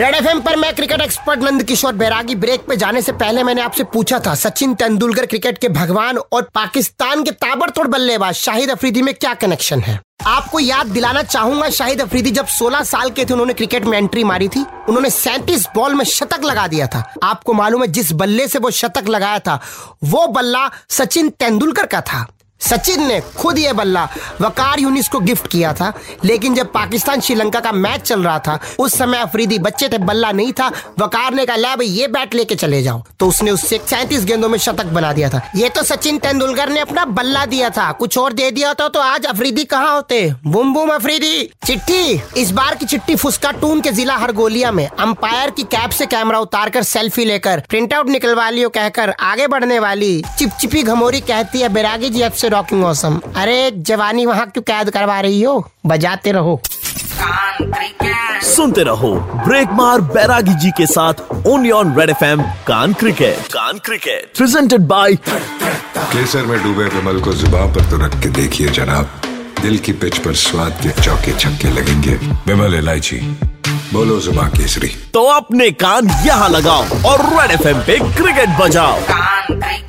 Red F पर मैं cricket expert Nand Kishore Bairagi. Break पे जाने से पहले मैंने आपसे पूछा था, सचिन तेंदुलकर क्रिकेट के भगवान और पाकिस्तान के ताबड़तोड़ बल्लेबाज शाहिद अफरीदी में क्या कनेक्शन है? आपको याद दिलाना चाहूँगा, शाहिद अफरीदी जब 16 साल के थे, उन्होंने क्रिकेट में एंट्री मारी थी, उन्होंने सैंतीस बॉल में शतक लगा दिया था। आपको मालूम है, जिस बल्ले से वो शतक लगाया था, वो बल्ला सचिन तेंदुलकर का था। सचिन ने खुद ये बल्ला वकार यूनिस को गिफ्ट किया था, लेकिन जब पाकिस्तान श्रीलंका का मैच चल रहा था, उस समय अफरीदी बच्चे थे, बल्ला नहीं था, वकार ने कहा, ला ये बैट लेके चले जाओ। तो उसने उससे सैंतीस गेंदों में शतक बना दिया था। ये तो सचिन तेंदुलकर ने अपना बल्ला दिया था। कुछ और दे दिया होता तो आज अफरीदी कहाँ होते? बुम बुम अफरीदी। चिट्ठी, इस बार की चिट्ठी फुसका टून के जिला हरगोलिया में। अंपायर की कैप से कैमरा उतार कर सेल्फी लेकर प्रिंट आउट निकलवा लियो कहकर, आगे बढ़ने वाली चिपचिपी घमोरी कहती है, बैरागी जी से रॉकिंग मौसम। अरे जवानी वहाँ क्यों कैद करवा रही हो? बजाते रहो। सुनते रहो। ब्रेक मार बैरागी जी के साथ ओनली ऑन रेड एफएम कान क्रिकेट कान क्रिकेट प्रेजेंटेड बाय केसर में डूबे विमल को ज़ुबान पर तो रख के देखिए जनाब। दिल की पिच पर स्वाद के चौके छक्के लगेंगे। विमल इलायची बोलो जुबा केसरी। तो अपने कान यहाँ लगाओ और रेड एफएम पे क्रिकेट बजाओ। कान क्रिकेट